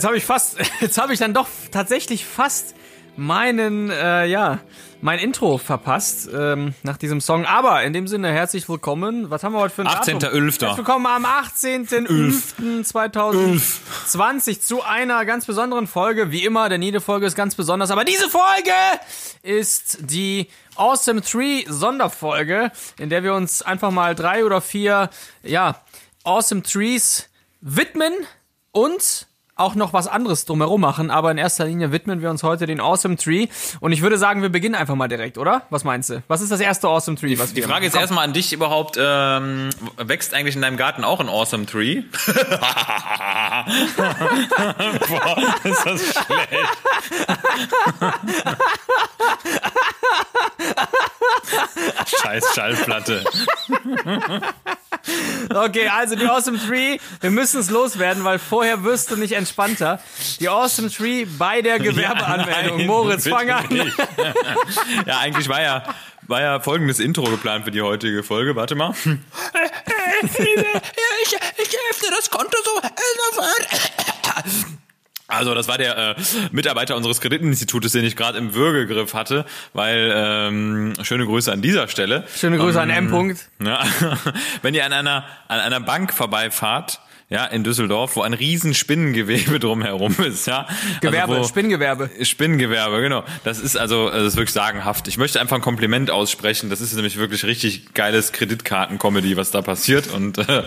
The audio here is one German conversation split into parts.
jetzt habe ich fast, jetzt habe ich dann doch tatsächlich fast meinen, äh, ja, mein Intro verpasst ähm, nach diesem Song. Aber in dem Sinne herzlich willkommen. Was haben wir heute für ein 18.11.. Datum? Herzlich willkommen am 18.11.2020 zu einer ganz besonderen Folge. Wie immer, denn jede Folge ist ganz besonders. Aber diese Folge ist die Awesome Tree Sonderfolge, in der wir uns einfach mal drei oder vier, ja, Awesome Trees widmen und auch noch was anderes drumherum machen, aber in erster Linie widmen wir uns heute den Awesome Tree und ich würde sagen, wir beginnen einfach mal direkt, oder? Was meinst du? Was ist das erste Awesome Tree, was Die wir Frage ist machen? erstmal an dich überhaupt, ähm, wächst eigentlich in deinem Garten auch ein Awesome Tree? Boah, ist das schlecht. Scheiß Schallplatte. Okay, also die Awesome Tree, wir müssen es loswerden, weil vorher wirst du nicht entspannter. Die Awesome Tree bei der Gewerbeanmeldung. Nein, Moritz, fang an. nicht. Ja, eigentlich war ja, war ja folgendes Intro geplant für die heutige Folge. Warte mal. ich, ich öffne das Konto so. Also das war der äh, Mitarbeiter unseres Kreditinstitutes, den ich gerade im Würgegriff hatte, weil ähm, schöne Grüße an dieser Stelle. Schöne Grüße an M. -Punkt. Ja, wenn ihr an einer an einer Bank vorbeifahrt, ja, in Düsseldorf, wo ein riesen Spinnengewebe drumherum ist, ja. Gewerbe, also wo, Spinngewerbe. Spinnengewerbe, genau. Das ist also, das ist wirklich sagenhaft. Ich möchte einfach ein Kompliment aussprechen. Das ist nämlich wirklich richtig geiles Kreditkarten-Comedy, was da passiert und äh,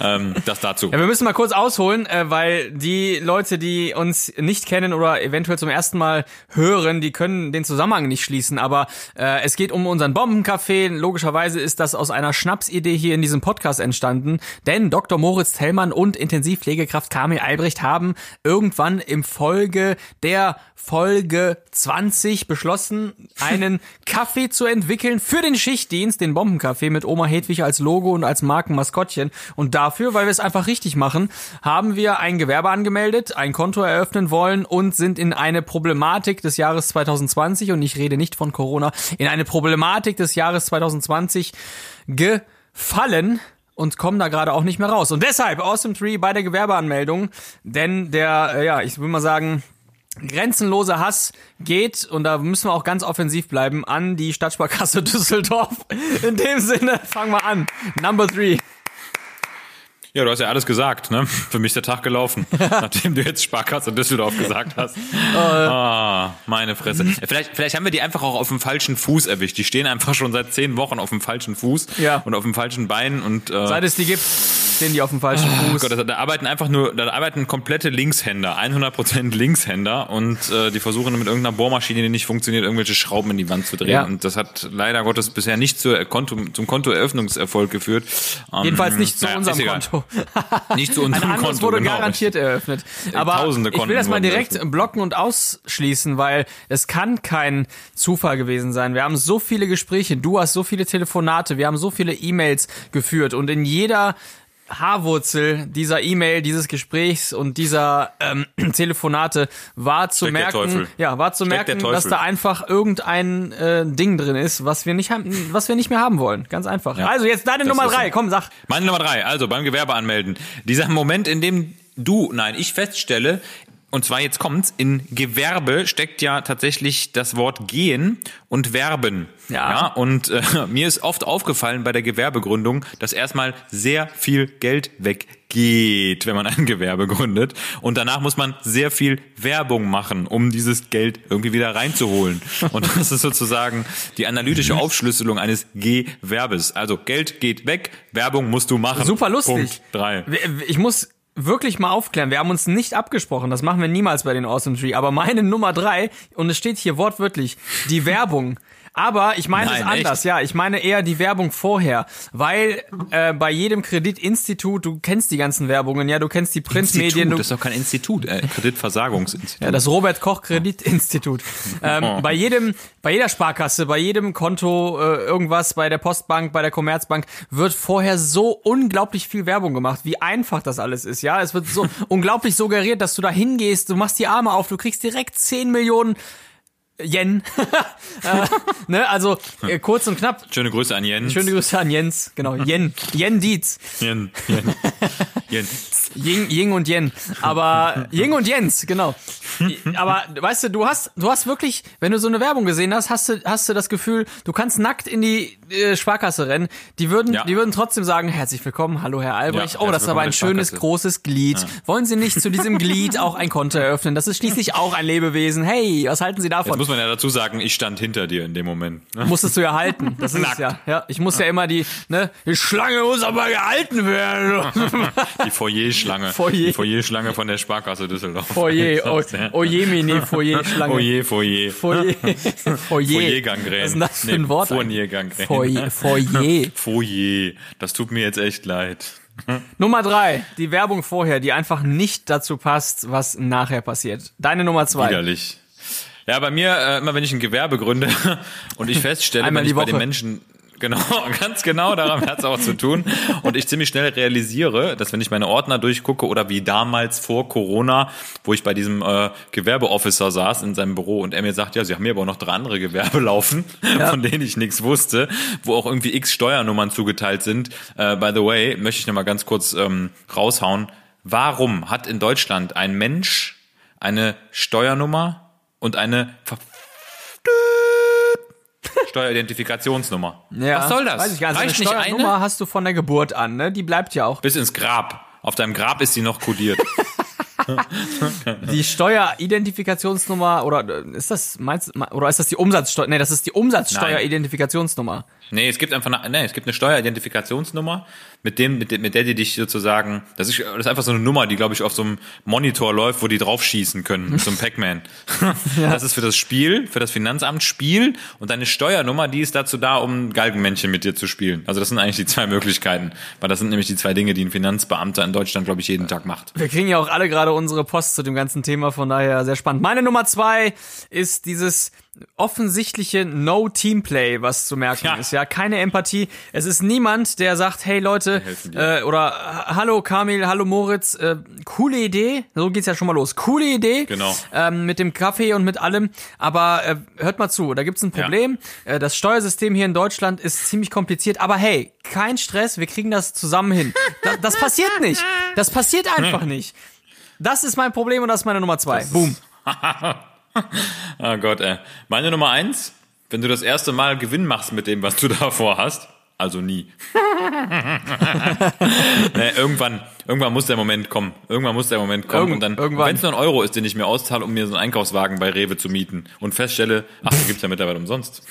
ähm, das dazu. Ja, wir müssen mal kurz ausholen, äh, weil die Leute, die uns nicht kennen oder eventuell zum ersten Mal hören, die können den Zusammenhang nicht schließen. Aber äh, es geht um unseren Bombencafé. Logischerweise ist das aus einer Schnapsidee hier in diesem Podcast entstanden. Denn Dr. Moritz Tellmann und Intensivpflegekraft Kamil Albrecht haben irgendwann im Folge der Folge 20 beschlossen, einen Kaffee zu entwickeln für den Schichtdienst, den Bombencafé mit Oma Hedwig als Logo und als Markenmaskottchen. Und dafür, weil wir es einfach richtig machen, haben wir ein Gewerbe angemeldet, ein Konto eröffnen wollen und sind in eine Problematik des Jahres 2020, und ich rede nicht von Corona, in eine Problematik des Jahres 2020 gefallen und kommen da gerade auch nicht mehr raus. Und deshalb Awesome Tree bei der Gewerbeanmeldung, denn der, äh, ja, ich will mal sagen, grenzenloser Hass geht, und da müssen wir auch ganz offensiv bleiben, an die Stadtsparkasse Düsseldorf. In dem Sinne, fangen wir an. Number three. Ja, du hast ja alles gesagt, ne? Für mich ist der Tag gelaufen, nachdem du jetzt Sparkasse Düsseldorf gesagt hast. Ah, meine Fresse. Vielleicht, vielleicht haben wir die einfach auch auf dem falschen Fuß erwischt. Die stehen einfach schon seit zehn Wochen auf dem falschen Fuß Ja. und auf dem falschen Bein und äh, Seit es die gibt, stehen die auf dem falschen Oh Fuß. Gott, da, da arbeiten einfach nur, da arbeiten komplette Linkshänder, 100% Linkshänder und äh, die versuchen mit irgendeiner Bohrmaschine, die nicht funktioniert, irgendwelche Schrauben in die Wand zu drehen. Ja. Und das hat leider Gottes bisher nicht zur Konto, zum Kontoeröffnungserfolg geführt. Ähm, Jedenfalls nicht zu naja, unserem. Konto. Nicht zu Ein unserem anderes Konto, wurde genau. garantiert eröffnet. Aber Tausende ich will Konten das mal direkt eröffnet. blocken und ausschließen, weil es kann kein Zufall gewesen sein. Wir haben so viele Gespräche, du hast so viele Telefonate, wir haben so viele E-Mails geführt und in jeder Haarwurzel dieser E-Mail, dieses Gesprächs und dieser ähm, Telefonate war zu Steckt der merken, ja, war zu Steckt der merken, dass da einfach irgendein äh, Ding drin ist, was wir nicht haben, was wir nicht mehr haben wollen. Ganz einfach. Also jetzt deine Nummer drei, komm, sag. Meine Nummer drei, also beim Gewerbe anmelden. Dieser Moment, in dem du, nein, ich feststelle, und zwar jetzt kommt's, in Gewerbe steckt ja tatsächlich das Wort gehen und werben. Ja. und äh, mir ist oft aufgefallen bei der Gewerbegründung, dass erstmal sehr viel Geld weggeht, wenn man ein Gewerbe gründet. Und danach muss man sehr viel Werbung machen, um dieses Geld irgendwie wieder reinzuholen. Und das ist sozusagen die analytische Aufschlüsselung eines Gewerbes. Also Geld geht weg, Werbung musst du machen. Super lustig. Punkt drei. Ich muss wirklich mal aufklären. Wir haben uns nicht abgesprochen. Das machen wir niemals bei den Awesome Tree. Aber meine Nummer drei, und es steht hier wortwörtlich, die Werbung. Aber ich meine es anders, echt? ja. Ich meine eher die Werbung vorher. Weil äh, bei jedem Kreditinstitut, du kennst die ganzen Werbungen, ja, du kennst die Printmedien, das ist doch kein Institut, äh, Kreditversagungsinstitut. ja, das Robert Koch Kreditinstitut. ähm, bei jedem, bei jeder Sparkasse, bei jedem Konto, äh, irgendwas, bei der Postbank, bei der Commerzbank wird vorher so unglaublich viel Werbung gemacht, wie einfach das alles ist. Ja, es wird so unglaublich suggeriert, dass du da hingehst, du machst die Arme auf, du kriegst direkt 10 Millionen Yen. äh, ne, also äh, kurz und knapp. Schöne Grüße an Jens. Schöne Grüße an Jens, genau, Yen, Yen Dietz. Jen, Jen, Jens. Ying, Ying und Yen. Aber Ying und Jens, genau. Aber weißt du, du hast, du hast wirklich, wenn du so eine Werbung gesehen hast, hast du, hast du das Gefühl, du kannst nackt in die äh, Sparkasse rennen. Die würden, Ja. die würden trotzdem sagen, herzlich willkommen, hallo Herr Albrecht. Ja, oh, das ist aber ein schönes, großes Glied. Wollen Sie nicht zu diesem Glied auch ein Konto eröffnen? Das ist schließlich auch ein Lebewesen. Hey, was halten Sie Jetzt davon? muss man ja dazu sagen, ich stand hinter dir in dem Moment. Musstest du ja halten. Das ist es Nackt. ja. Ja, ich muss ja immer die, ne, die Schlange muss aber gehalten werden. Die Foyer-Schlange. Foyer. Die Foyer-Schlange von der Sparkasse Düsseldorf. Foyer, oh, Ojemine, Foyer-Schlange. Foyer, Foyer. Foyer. Foyer. Foyer-Gangrän. Was ist das für ein Wort? Fournier-Gangrän. Foyer. Foyer. Foyer. Das tut mir jetzt echt leid. Nummer drei. Die Werbung vorher, die einfach nicht dazu passt, was nachher passiert. Deine Nummer zwei. Widerlich. Ja, bei mir, äh, immer wenn ich ein Gewerbe gründe und ich feststelle, wenn ich die bei den Woche. Menschen, genau, ganz genau, daran hat es auch zu tun, und ich ziemlich schnell realisiere, dass wenn ich meine Ordner durchgucke oder wie damals vor Corona, wo ich bei diesem äh, Gewerbeofficer saß in seinem Büro und er mir sagt, ja, sie haben mir aber auch noch drei andere Gewerbe laufen, von denen ich nichts wusste, wo auch irgendwie x Steuernummern zugeteilt sind. Äh, by the way, möchte ich nochmal ganz kurz ähm, raushauen. Warum hat in Deutschland ein Mensch eine Steuernummer und eine Ver Steueridentifikationsnummer. Ja, Was soll das? Weiß ich gar nicht. Reicht so nicht eine eine? Steuernummer hast du von der Geburt an, ne? Die bleibt ja auch. Bis ins Grab. Auf deinem Grab ist sie noch kodiert. Die Steueridentifikationsnummer oder äh, ist das meinst oder ist das die Umsatzsteuer? Nee, das ist die Umsatzsteueridentifikationsnummer. Nee, es gibt einfach eine, nee, es gibt eine Steueridentifikationsnummer, mit dem, mit, mit der die dich sozusagen, das ist, das ist einfach so eine Nummer, die glaube ich auf so einem Monitor läuft, wo die draufschießen können, mit so einem Pac-Man. Das ist für das Spiel, für das Finanzamt Spiel und deine Steuernummer, die ist dazu da, um Galgenmännchen mit dir zu spielen. Also das sind eigentlich die zwei Möglichkeiten, weil das sind nämlich die zwei Dinge, die ein Finanzbeamter in Deutschland, glaube ich, jeden Tag macht. Wir kriegen ja auch alle gerade unsere Post zu dem ganzen Thema, von daher sehr spannend. Meine Nummer zwei ist dieses offensichtliche No-Teamplay, was zu merken Ja. ist. Ja, keine Empathie. Es ist niemand, der sagt, hey Leute, äh, oder hallo Kamil, hallo Moritz, äh, coole Idee. So geht's ja schon mal los. Coole Idee. Genau. Ähm, mit dem Kaffee und mit allem. Aber äh, hört mal zu, da gibt's ein Problem. Äh, das Steuersystem hier in Deutschland ist ziemlich kompliziert. Aber hey, kein Stress, wir kriegen das zusammen hin. Da, das passiert nicht. Das passiert einfach nicht. Das ist mein Problem und das ist meine Nummer zwei. Boom. Oh Gott, ey. Meine Nummer eins, wenn du das erste Mal Gewinn machst mit dem, was du davor hast, also nie. nee, irgendwann, irgendwann muss der Moment kommen. Irgendwann muss der Moment kommen Irgend- und dann, irgendwann. wenn es nur ein Euro ist, den ich mir auszahle, um mir so einen Einkaufswagen bei Rewe zu mieten und feststelle, ach, den gibt's ja mittlerweile umsonst.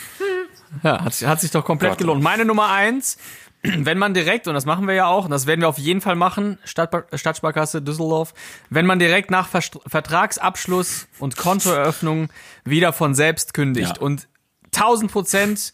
Ja, hat, hat sich doch komplett Gott. gelohnt. Meine Nummer eins, wenn man direkt, und das machen wir ja auch, und das werden wir auf jeden Fall machen, Stadt, Stadtsparkasse Düsseldorf, wenn man direkt nach Vertragsabschluss und Kontoeröffnung wieder von selbst kündigt. Ja. Und 1000 Prozent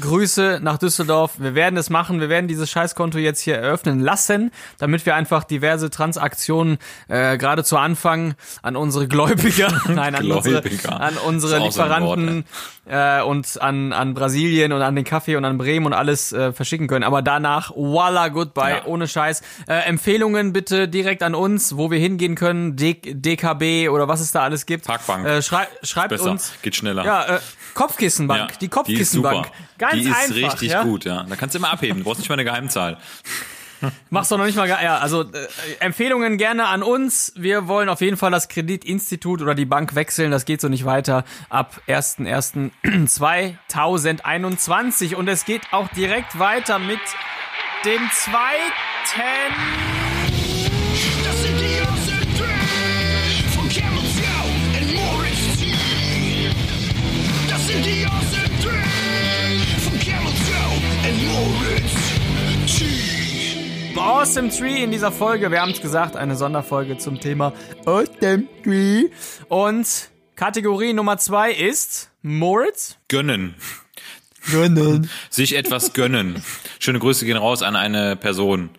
Grüße nach Düsseldorf. Wir werden es machen. Wir werden dieses Scheißkonto jetzt hier eröffnen lassen, damit wir einfach diverse Transaktionen äh, gerade zu Anfang an unsere Gläubiger, nein, an unsere, Gläubiger. an unsere auch so Lieferanten äh, und an, an Brasilien und an den Kaffee und an Bremen und alles äh, verschicken können. Aber danach, voila, goodbye, Ja. ohne Scheiß. Äh, Empfehlungen bitte direkt an uns, wo wir hingehen können, D DKB oder was es da alles gibt. Parkbank. Äh, schrei schreibt Besser, uns. geht schneller. Ja, äh, Kopfkissenbank, die Kopfkissenbank. Die. Ganz die ist einfach. richtig ja? gut, ja. Da kannst du immer abheben. Du brauchst nicht mal eine Geheimzahl. Machst doch noch nicht mal, ja, also äh, Empfehlungen gerne an uns. Wir wollen auf jeden Fall das Kreditinstitut oder die Bank wechseln. Das geht so nicht weiter ab 1.1.2021. Und es geht auch direkt weiter mit dem zweiten. Awesome Tree in dieser Folge. Wir haben es gesagt, eine Sonderfolge zum Thema Awesome Tree. Und Kategorie Nummer zwei ist Moritz. Gönnen. Gönnen. Sich etwas gönnen. Schöne Grüße gehen raus an eine Person,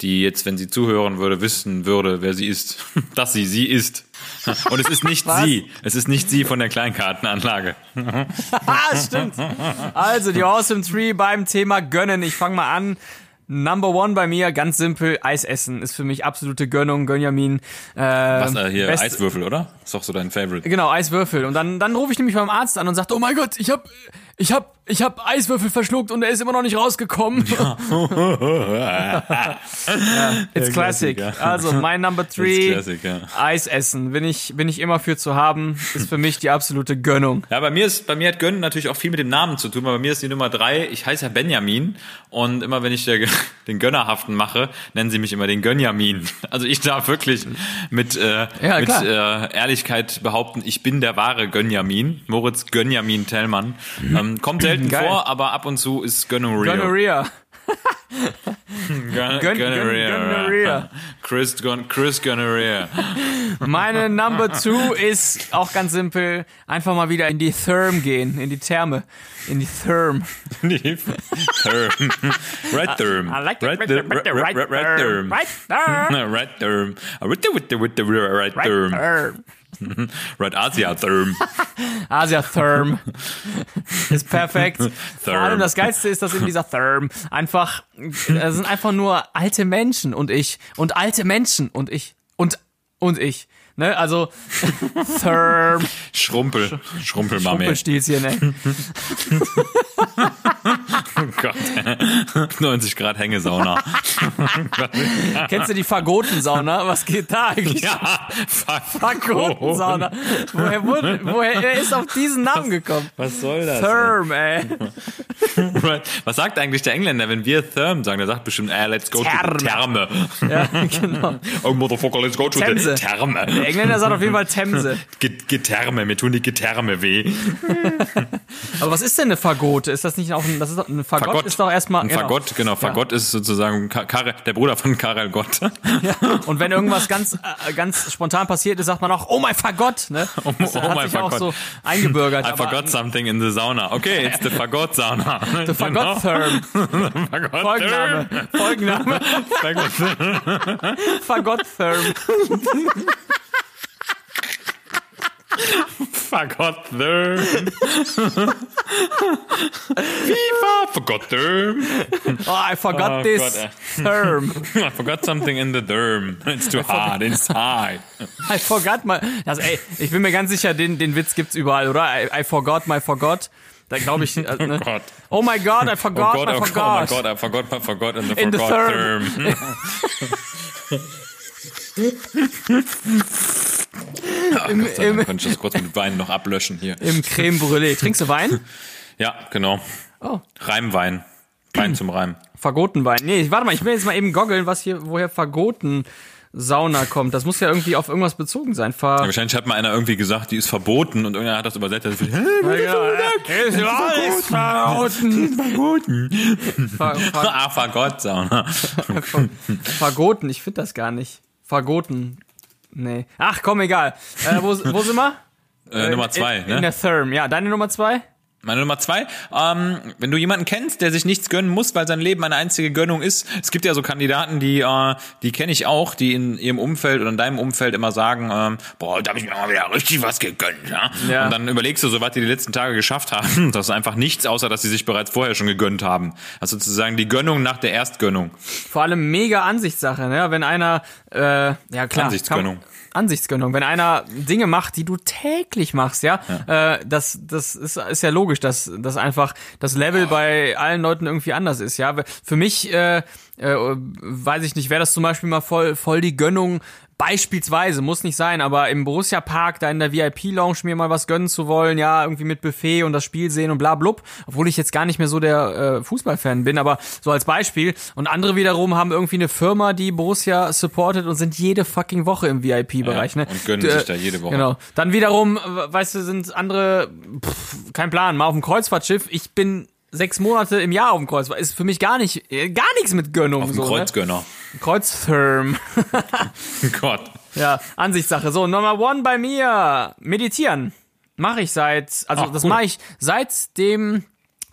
die jetzt, wenn sie zuhören würde, wissen würde, wer sie ist. Dass sie sie ist. Und es ist nicht Was? sie. Es ist nicht sie von der Kleinkartenanlage. ah, stimmt. Also, die Awesome Tree beim Thema Gönnen. Ich fange mal an. Number one bei mir, ganz simpel, Eis essen ist für mich absolute Gönnung, Gönjamin. Äh, Was, äh, hier, best- Eiswürfel, oder? Ist doch so dein Favorite. Genau, Eiswürfel. Und dann, dann rufe ich nämlich beim Arzt an und sage, oh mein Gott, ich hab, ich hab, ich hab Eiswürfel verschluckt und er ist immer noch nicht rausgekommen. It's classic. Also, mein Number three, Classic, ja. Eis essen. Bin ich, bin ich immer für zu haben. Ist für mich die absolute Gönnung. Ja, bei mir ist, bei mir hat Gönnen natürlich auch viel mit dem Namen zu tun, weil bei mir ist die Nummer drei, ich heiße ja Benjamin und immer wenn ich der, den Gönnerhaften mache, nennen sie mich immer den Gönjamin. Also ich darf wirklich mit, äh, Ja, mit äh, Ehrlichkeit behaupten, ich bin der wahre Gönjamin, Moritz Gönjamin Tellmann. Ähm, kommt selten Geil. vor, aber ab und zu ist Gonorrhea. Gonorrhea. Gonorrhea. Chris, Gon Chris Gonorrhea. Meine Number two ist auch ganz simpel. Einfach mal wieder in die Therm gehen, in die Therme, in die Therm. Die Therm. Right Therm. I like Right Therm. Right right there, Therm. right. Right Therm. With the, with the, with the right Right Therm. Right Asia Therm. Asia Therm ist perfekt. Vor Therm. allem das Geilste ist, dass in dieser Therm einfach, es sind einfach nur alte Menschen und ich und alte Menschen und ich und und ich. Ne, also Therm, Schrumpel. Schrumpelmame. Rumpelstilzchen, ey. Oh Gott. 90 Grad Hängesauna. Kennst du die Fagotensauna? Was geht da eigentlich? Ja. Fagotensauna. Woher, wurde, woher er ist auf diesen Namen gekommen? Was soll das? Therm, ey. Right. Was sagt eigentlich der Engländer, wenn wir Therm sagen? Der sagt bestimmt, äh, let's go Therme. to the Therme. Ja, genau. Oh, Motherfucker, let's go to Themse. the Therme. Der Engländer sagt auf jeden Fall Themse. Ge- Getherme, mir tun die Getherme weh. Aber was ist denn eine Fagote? Ist das nicht auch ein, das ist doch, ein Fagott, Fagott. ist doch erstmal, Ein genau. Fagott, genau. Fagott ist sozusagen Ka- Karel, der Bruder von Karel Gott. Und wenn irgendwas ganz, äh, ganz spontan passiert ist, sagt man auch, oh mein Fagott, ne? Oh, Das oh hat mein sich auch Fagott. so eingebürgert. I aber forgot something in the sauna. Okay, it's the Fagott sauna. The Fagott Therm. Fagott Folgenname. Folgenname. Fagott Therm. Fagott Therm. FIFA Fagott Therm. Oh, I forgot Oh this Gott, ey. Therm. I forgot something in the Therm. It's too hard inside. I forgot my. Also, ey, ich bin mir ganz sicher, den, den Witz gibt's überall, oder? I, I forgot my forgot. Da glaube ich. Äh, ne? Gott. Oh my God, I Oh forgot Gott, my oh, oh forgot. mein Gott, I forgot, I forgot in the In the forgot Therm. Ach, Gott sei im- Dank konnte ich das kurz mit Wein noch ablöschen hier. Im Creme Brûlée. Trinkst du Wein? Ja, genau. Oh. Reimwein. Wein zum Reim. Fagotenwein. Nee, warte mal, ich will jetzt mal eben goggeln, was hier, woher Fagoten Sauna kommt. Das muss ja irgendwie auf irgendwas bezogen sein. Ver Wahrscheinlich hat mal einer irgendwie gesagt, die ist verboten und irgendeiner hat das übersetzt. Also, Hä, was Ja, ist alles verboten. verboten? Ver Ver Ah, Fagott, Sauna. Ver Fagoten, ich finde das gar nicht. Fagoten. Nee. Ach komm, egal. Äh, wo, wo sind wir? Äh, Nummer zwei, in, ne? In der Therm. Ja, deine Nummer zwei? Meine Nummer zwei, ähm, wenn du jemanden kennst, der sich nichts gönnen muss, weil sein Leben eine einzige Gönnung ist. Es gibt ja so Kandidaten, die, äh, die kenne ich auch, die in ihrem Umfeld oder in deinem Umfeld immer sagen, ähm, boah, da habe ich mir mal wieder richtig was gegönnt. Ja? Ja. Und dann überlegst du so, was die die letzten Tage geschafft haben. Das ist einfach nichts, außer dass sie sich bereits vorher schon gegönnt haben. Also sozusagen die Gönnung nach der Erstgönnung. Vor allem mega Ansichtssache, ne? Wenn einer, äh, ja klar. Ansichtsgönnung. Kann, Ansichtsgönnung. Wenn einer Dinge macht, die du täglich machst, ja, Äh, das, das ist, ist ja logisch, dass, dass einfach das Level bei allen Leuten irgendwie anders ist, ja. Für mich, äh, äh, weiß ich nicht, wäre das zum Beispiel mal voll, voll die Gönnung, Beispielsweise, muss nicht sein, aber im Borussia Park, da in der VIP-Lounge mir mal was gönnen zu wollen, ja, irgendwie mit Buffet und das Spiel sehen und bla blub, obwohl ich jetzt gar nicht mehr so der äh, Fußballfan bin, aber so als Beispiel. Und andere wiederum haben irgendwie eine Firma, die Borussia supportet und sind jede fucking Woche im VIP-Bereich, Ja, ne? und gönnen D- sich da jede Woche. Genau. Dann wiederum, äh, weißt du, sind andere, pff, kein Plan, mal auf dem Kreuzfahrtschiff. Ich bin sechs Monate im Jahr auf dem Kreuzfahrt. Ist für mich gar nicht, äh, gar nichts mit Gönnung. Auf dem so, Kreuzgönner. Ne? Kreuztherm. Gott. Ja, Ansichtssache. So, Nummer one bei mir. Meditieren. Mache ich seit, also Ach, das mache ich seitdem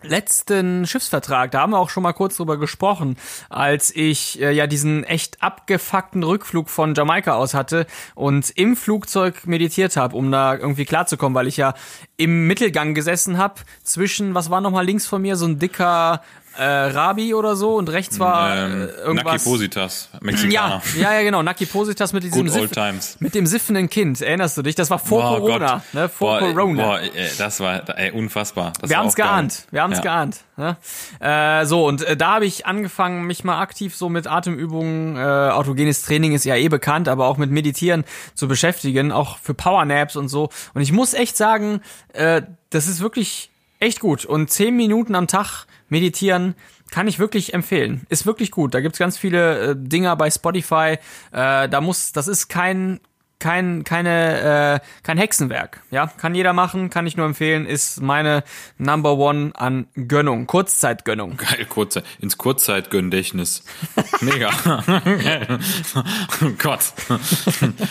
letzten Schiffsvertrag, da haben wir auch schon mal kurz drüber gesprochen, als ich äh, ja diesen echt abgefuckten Rückflug von Jamaika aus hatte und im Flugzeug meditiert habe, um da irgendwie klarzukommen, weil ich ja im Mittelgang gesessen habe zwischen, was war nochmal links von mir, so ein dicker äh, Rabi oder so und rechts war äh, Ähm, irgendwas. Naki Positas, ja, Mexikaner. ja, ja, genau. Naki Positas mit diesem Siff- mit dem siffenden Kind. Erinnerst du dich? Das war vor Boah, Corona, Gott. ne? Vor boah, Corona. Boah, das war ey, unfassbar. Das Wir haben es geahnt. Wir haben es Ja. geahnt. Ne? Äh, so, und äh, da habe ich angefangen, mich mal aktiv so mit Atemübungen, äh, autogenes Training ist ja eh bekannt, aber auch mit Meditieren zu beschäftigen, auch für Powernaps und so. Und ich muss echt sagen, äh, das ist wirklich echt gut. Und zehn Minuten am Tag meditieren kann ich wirklich empfehlen. Ist wirklich gut. Da gibt's ganz viele äh, Dinger bei Spotify. Äh, da muss, das ist kein kein keine äh, kein Hexenwerk, ja, kann jeder machen, kann ich nur empfehlen, ist meine Number One an Gönnung, Kurzzeitgönnung. Geil, Kurzzeit, ins Kurzzeitgedächtnis. Mega. oh Gott.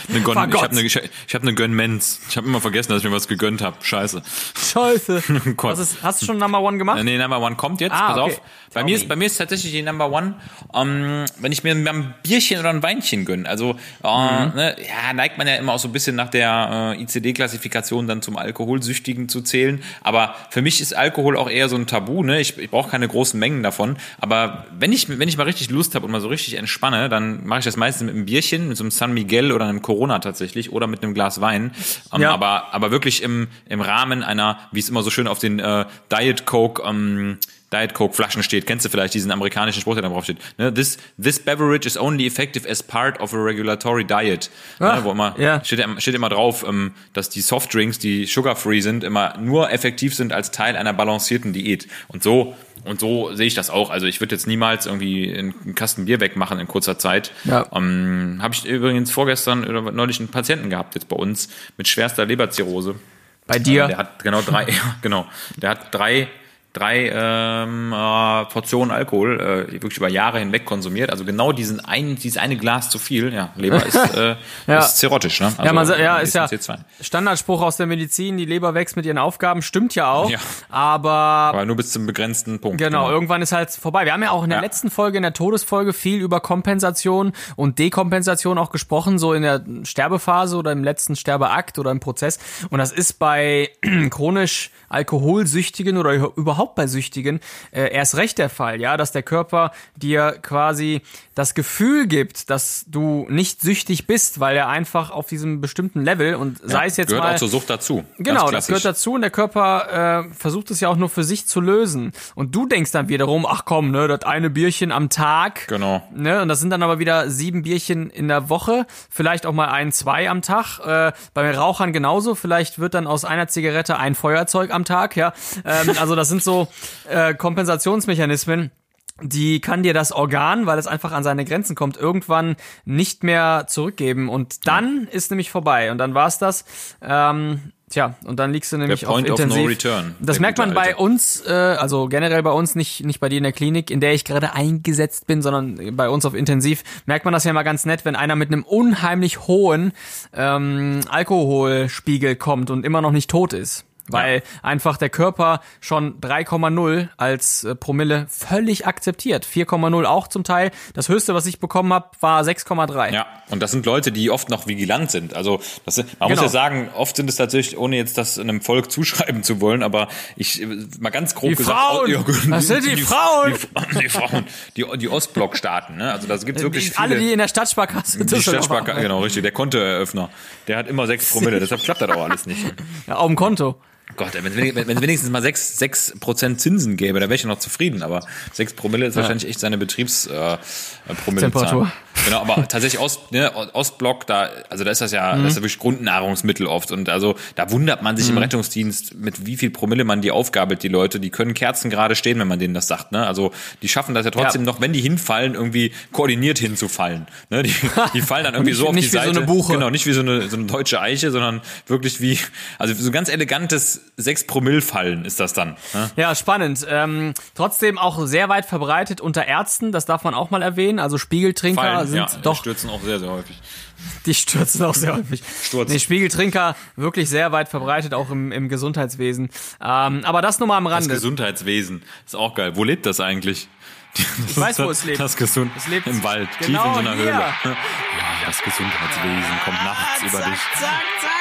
Eine Gönn, Fagott. ich habe eine, ich hab eine Gönnmenz. Ich habe immer vergessen, dass ich mir was gegönnt habe. Scheiße. Scheiße. Gott. Was ist, hast du schon Number One gemacht? Äh, Nee, Number One kommt jetzt. Ah, Pass okay. auf. Bei mir, ist, bei mir ist tatsächlich die Number One, ähm, wenn ich mir ein Bierchen oder ein Weinchen gönne. Also, äh, Mhm. ne, ja, neigt man ja immer auch so ein bisschen nach der äh, ICD-Klassifikation dann zum Alkoholsüchtigen zu zählen. Aber für mich ist Alkohol auch eher so ein Tabu. Ne? Ich, ich brauche keine großen Mengen davon. Aber wenn ich, wenn ich mal richtig Lust habe und mal so richtig entspanne, dann mache ich das meistens mit einem Bierchen, mit so einem San Miguel oder einem Corona tatsächlich oder mit einem Glas Wein. Ähm, Ja. aber, aber wirklich im, im Rahmen einer, wie es immer so schön auf den äh, Diet Coke ähm, Diet Coke Flaschen steht. Kennst du vielleicht diesen amerikanischen Spruch, der da drauf steht? Ne? This, this beverage is only effective as part of a regulatory diet. Ah, ne? Wo immer, ja. steht, steht immer drauf, ähm, dass die Softdrinks, die sugar-free sind, immer nur effektiv sind als Teil einer balancierten Diät. Und so, und so sehe ich das auch. Also ich würde jetzt niemals irgendwie einen Kasten Bier wegmachen in kurzer Zeit. Ja. Ähm, Habe ich übrigens vorgestern oder neulich einen Patienten gehabt jetzt bei uns mit schwerster Leberzirrhose. Bei dir? Der hat genau drei, ja, genau. Der hat drei, drei ähm, äh, Portionen Alkohol äh, wirklich über Jahre hinweg konsumiert. Also genau diesen einen, dieses eine Glas zu viel. Ja, Leber ist, äh, Ja. ist zirrhotisch. Ne? Also, ja, man sagt, ja, ist ja C2. Standardspruch aus der Medizin, die Leber wächst mit ihren Aufgaben, stimmt ja auch. Ja. Aber Aber nur bis zum begrenzten Punkt. Genau, irgendwann ist halt vorbei. Wir haben ja auch in der Ja. letzten Folge, in der Todesfolge, viel über Kompensation und Dekompensation auch gesprochen, so in der Sterbephase oder im letzten Sterbeakt oder im Prozess. Und das ist bei chronisch Alkoholsüchtigen oder überhaupt bei Süchtigen äh, erst recht der Fall, ja, dass der Körper dir quasi das Gefühl gibt, dass du nicht süchtig bist, weil er einfach auf diesem bestimmten Level und sei es jetzt gehört mal auch zur Sucht dazu. Genau, das gehört dazu und der Körper äh, versucht es ja auch nur für sich zu lösen. Und du denkst dann wiederum, ach komm, ne, das eine Bierchen am Tag. Genau. Ne, und das sind dann aber wieder sieben Bierchen in der Woche, vielleicht auch mal ein, zwei am Tag. Äh, bei Rauchern genauso, vielleicht wird dann aus einer Zigarette ein Feuerzeug am Tag, ja. Ähm, also das sind so äh, Kompensationsmechanismen die kann dir das Organ, weil es einfach an seine Grenzen kommt, irgendwann nicht mehr zurückgeben. Und dann ist nämlich vorbei. Und dann war's das. Ähm, tja, und dann liegst du nämlich point auf of no intensiv. return. Das merkt man bei uns, äh, also generell bei uns, nicht, nicht bei dir in der Klinik, in der ich gerade eingesetzt bin, sondern bei uns auf Intensiv, merkt man das ja mal ganz nett, wenn einer mit einem unheimlich hohen ähm, Alkoholspiegel kommt und immer noch nicht tot ist. Weil einfach der Körper schon 3,0 als äh, Promille völlig akzeptiert. 4,0 auch zum Teil. Das höchste, was ich bekommen habe, war 6,3. Ja, und das sind Leute, die oft noch vigilant sind. Also das, man Genau. muss ja sagen, oft sind es tatsächlich, ohne jetzt das einem Volk zuschreiben zu wollen, aber ich äh, mal ganz grob Die gesagt, Frauen! oh, ja, Das sind die Frauen! Die, die Frauen, die, die Ostblockstaaten. Ne? Also da gibt es wirklich Die, viele. alle, die in der Stadtsparkasse die Stadtsparkasse, genau, richtig. Der Kontoeröffner, der hat immer sechs Promille, deshalb klappt das auch alles nicht. Ja, auf dem Konto. Gott, wenn es wenigstens mal sechs sechs Prozent Zinsen gäbe, da wäre ich noch zufrieden. Aber sechs Promille ist wahrscheinlich echt seine Betriebs äh, Promille. Temperatur. Genau, aber tatsächlich Ost, ne, Ostblock, da, also da ist das ja, Mhm. das ist ja wirklich Grundnahrungsmittel oft. Und also da wundert man sich im Rettungsdienst, mit wie viel Promille man die aufgabelt, die Leute. Die können Kerzen gerade stehen, wenn man denen das sagt. Ne? Also die schaffen das ja trotzdem Ja. noch, wenn die hinfallen, irgendwie koordiniert hinzufallen. Ne? Die, die fallen dann irgendwie Nicht- so auf nicht die wie so Seite. eine Buche. Genau, nicht wie so eine, so eine deutsche Eiche, sondern wirklich wie, also so ein ganz elegantes 6 Promille fallen ist das dann. Ne? Ja, spannend. Ähm, trotzdem auch sehr weit verbreitet unter Ärzten, das darf man auch mal erwähnen. Also Spiegeltrinker Fallen. Sind ja, doch stürzen auch sehr, sehr häufig. die stürzen auch sehr häufig. Sturz. Nee, Spiegeltrinker wirklich sehr weit verbreitet, auch im, im Gesundheitswesen. Ähm, aber das nur mal am Das Rande. Gesundheitswesen ist auch geil. Wo lebt das eigentlich? Ich weiß, wo es lebt. Das Gesund Es lebt im Wald, genau tief in so einer hier. Höhle. Ja, das Gesundheitswesen kommt nachts über dich. zack, zack, zack, zack,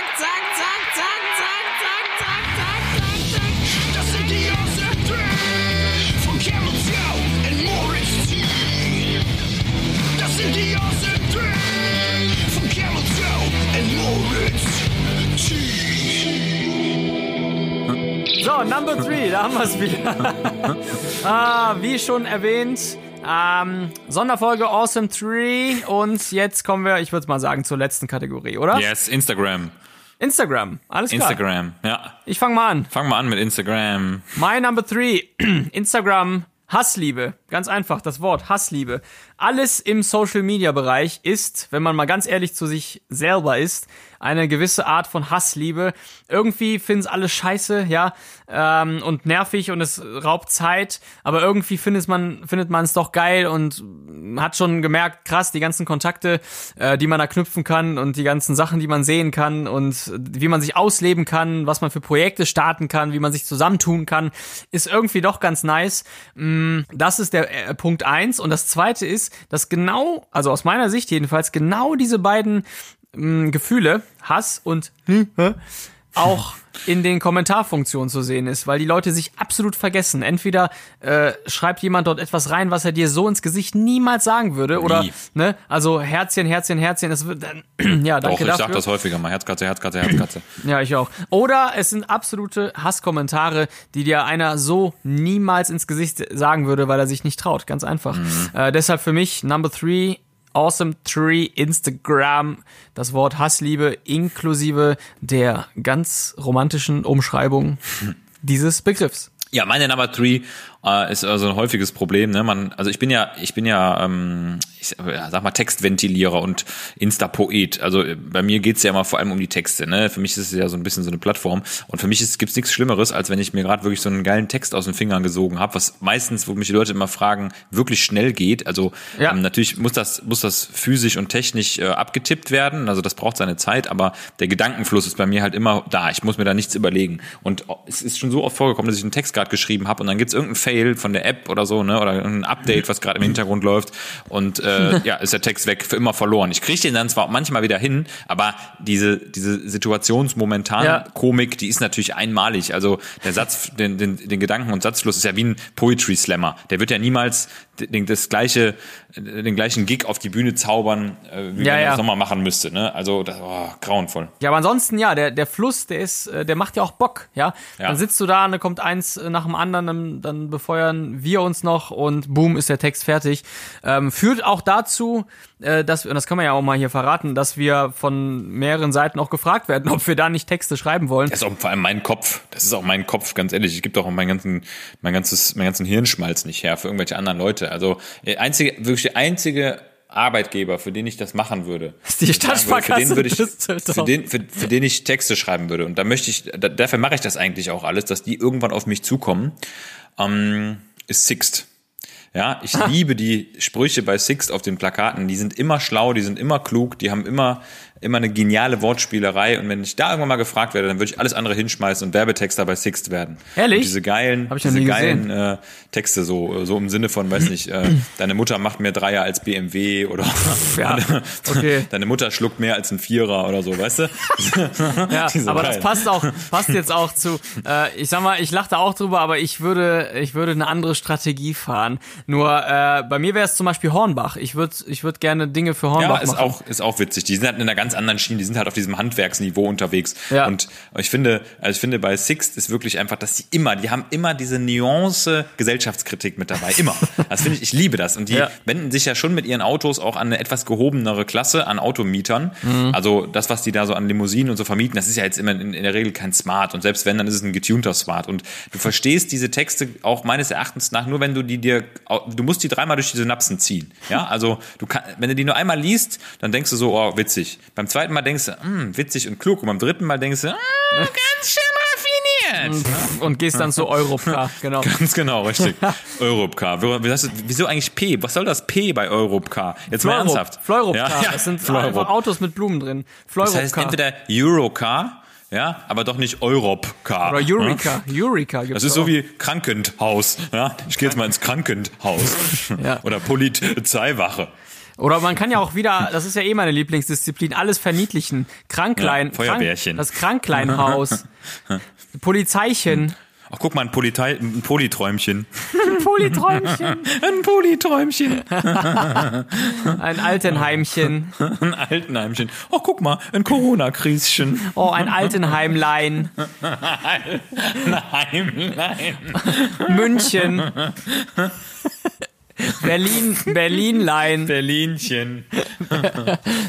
So, Number Three, da haben wir es wieder. ah, wie schon erwähnt, ähm, Sonderfolge Awesome Tree und jetzt kommen wir, ich würde mal sagen, zur letzten Kategorie, oder? Yes, Instagram. Instagram, alles klar. Instagram, ja. Ich fange mal an. Fang mal an mit Instagram. My Number Three, Instagram Hassliebe. Ganz einfach, das Wort Hassliebe. Alles im Social Media Bereich ist, wenn man mal ganz ehrlich zu sich selber ist, eine gewisse Art von Hassliebe. Irgendwie finden es alle scheiße, ja, ähm, und nervig und es raubt Zeit, aber irgendwie findet man findet man es doch geil und hat schon gemerkt, krass, die ganzen Kontakte, äh, die man da knüpfen kann und die ganzen Sachen, die man sehen kann und wie man sich ausleben kann, was man für Projekte starten kann, wie man sich zusammentun kann, ist irgendwie doch ganz nice. Mm, Das ist der äh, Punkt eins und das zweite ist, dass genau, also aus meiner Sicht jedenfalls, genau diese beiden mh, Gefühle, Hass und auch in den Kommentarfunktionen zu sehen ist, weil die Leute sich absolut vergessen. Entweder äh, schreibt jemand dort etwas rein, was er dir so ins Gesicht niemals sagen würde, oder Nie. ne, also Herzchen, Herzchen, Herzchen, das wird dann ja, Doch, danke ich dafür. sag das häufiger mal. Herzkatze, Herzkatze, Herzkatze. Ja, ich auch. Oder es sind absolute Hasskommentare, die dir einer so niemals ins Gesicht sagen würde, weil er sich nicht traut. Ganz einfach. Äh, deshalb für mich Number Three, Awesome Tree, Instagram, das Wort Hassliebe inklusive der ganz romantischen Umschreibung dieses Begriffs. Ja, meine Number Three äh, ist also ein häufiges Problem. Ne? Man, also ich bin ja, ich bin ja, ähm, ich sag mal Textventilierer und Insta-Poet. Also äh, bei mir geht's ja immer vor allem um die Texte. Ne? Für mich ist es ja so ein bisschen so eine Plattform. Und für mich ist, gibt's nichts Schlimmeres, als wenn ich mir gerade wirklich so einen geilen Text aus den Fingern gesogen habe, was meistens, wo mich die Leute immer fragen, wirklich schnell geht. Also Ja. ähm, natürlich muss das, muss das physisch und technisch äh, abgetippt werden. Also das braucht seine Zeit, aber der Gedankenfluss ist bei mir halt immer da. Ich muss mir da nichts überlegen. Und es ist schon so oft vorgekommen, dass ich einen Text gerade geschrieben habe und dann gibt's irgendeinen Fail von der App oder so, ne? Oder ein Update, was gerade im Hintergrund läuft. Und äh, ja, ist der Text weg, für immer verloren. Ich kriege den dann zwar manchmal wieder hin, aber diese, diese situationsmomentan Ja. Komik, die ist natürlich einmalig. Also der Satz, den, den, den Gedanken- und Satzfluss ist ja wie ein Poetry Slammer. Der wird ja niemals den, das gleiche, den gleichen Gig auf die Bühne zaubern, äh, wie Ja, man ja. das nochmal machen müsste. Ne? Also das, oh, grauenvoll. Ja, aber ansonsten, ja, der, der Fluss, der ist, äh, der macht ja auch Bock, ja. Ja. Dann sitzt du da und dann kommt eins nach dem anderen, dann, dann befeuern wir uns noch und boom, ist der Text fertig. Ähm, führt auch dazu, äh, dass, und das kann man ja auch mal hier verraten, dass wir von mehreren Seiten auch gefragt werden, ob wir da nicht Texte schreiben wollen. Das ist auch vor allem mein Kopf. Das ist auch mein Kopf, ganz ehrlich. Ich gebe doch auch meinen ganzen, mein ganzes, meinen ganzen Hirnschmalz nicht her für irgendwelche anderen Leute. Also äh, einzige, wirklich der einzige Arbeitgeber, für den ich das machen würde. Die würde, Für den Stadtsparkasse würde ich, für den, für, für den ich Texte schreiben würde. Und da möchte ich, da, dafür mache ich das eigentlich auch alles, dass die irgendwann auf mich zukommen. Ähm, ist Sixt. Ja, ich liebe die Sprüche bei Sixt auf den Plakaten. Die sind immer schlau, die sind immer klug, die haben immer, immer eine geniale Wortspielerei. Und wenn ich da irgendwann mal gefragt werde, dann würde ich alles andere hinschmeißen und Werbetexter bei Sixt werden. Ehrlich? Und diese geilen, diese geilen äh, Texte so, so im Sinne von, weiß nicht, äh, deine Mutter macht mehr Dreier als BMW oder Ja, okay. deine Mutter schluckt mehr als ein Vierer oder so, weißt du? Ja, aber geil. das passt auch, passt jetzt auch zu, äh, ich sag mal, ich lachte auch drüber, aber ich würde, ich würde eine andere Strategie fahren. Nur, äh, bei mir wäre es zum Beispiel Hornbach. Ich würde, ich würde gerne Dinge für Ja, Hornbach ist machen. auch, ist auch witzig. Die sind halt in einer ganz anderen Schiene, die sind halt auf diesem Handwerksniveau unterwegs. Ja. Und ich finde, also ich finde bei Sixt ist wirklich einfach, dass die immer, die haben immer diese Nuance Gesellschaftskritik mit dabei. Immer. Das finde ich, ich liebe das. Und die Ja. wenden sich ja schon mit ihren Autos auch an eine etwas gehobenere Klasse an Automietern. Mhm. Also das, was die da so an Limousinen und so vermieten, das ist ja jetzt immer in, in der Regel kein Smart. Und selbst wenn, dann ist es ein getunter Smart. Und du verstehst diese Texte auch meines Erachtens nach nur, wenn du die dir, du musst die dreimal durch die Synapsen ziehen. Ja, also du kann, wenn du die nur einmal liest, dann denkst du so, oh, witzig. Beim zweiten Mal denkst du, hm, witzig und klug. Und beim dritten Mal denkst du, ah, ganz schön jetzt? Und gehst dann zu Europcar, genau. Ganz genau, richtig. Europcar. Wieso eigentlich P? Was soll das P bei Europcar? Jetzt mal ernsthaft. Fleurop-Car. Ja, ja, Das sind Autos mit Blumen drin. Das heißt entweder Eurocar, ja, aber doch nicht Europcar. Oder Ja? Eureka. Eureka gibt's Das ist auch. so wie Krankenhaus. Ja? Ich gehe jetzt mal ins Krankenhaus. Ja. Oder Polizeiwache. Oder man kann ja auch wieder, das ist ja eh meine Lieblingsdisziplin, alles verniedlichen. Kranklein. Ja, Feuerbärchen. Krank, das Krankleinhaus. Polizeichen. Ach, guck mal, ein, Politei ein Politräumchen. Polyträumchen. Ein Politräumchen. Ein Altenheimchen. Ein Altenheimchen. Oh, guck mal, ein Corona-Krieschen. Oh, ein Altenheimlein. Ein Heimlein. München. Berlin, Berlinlein, Berlinchen.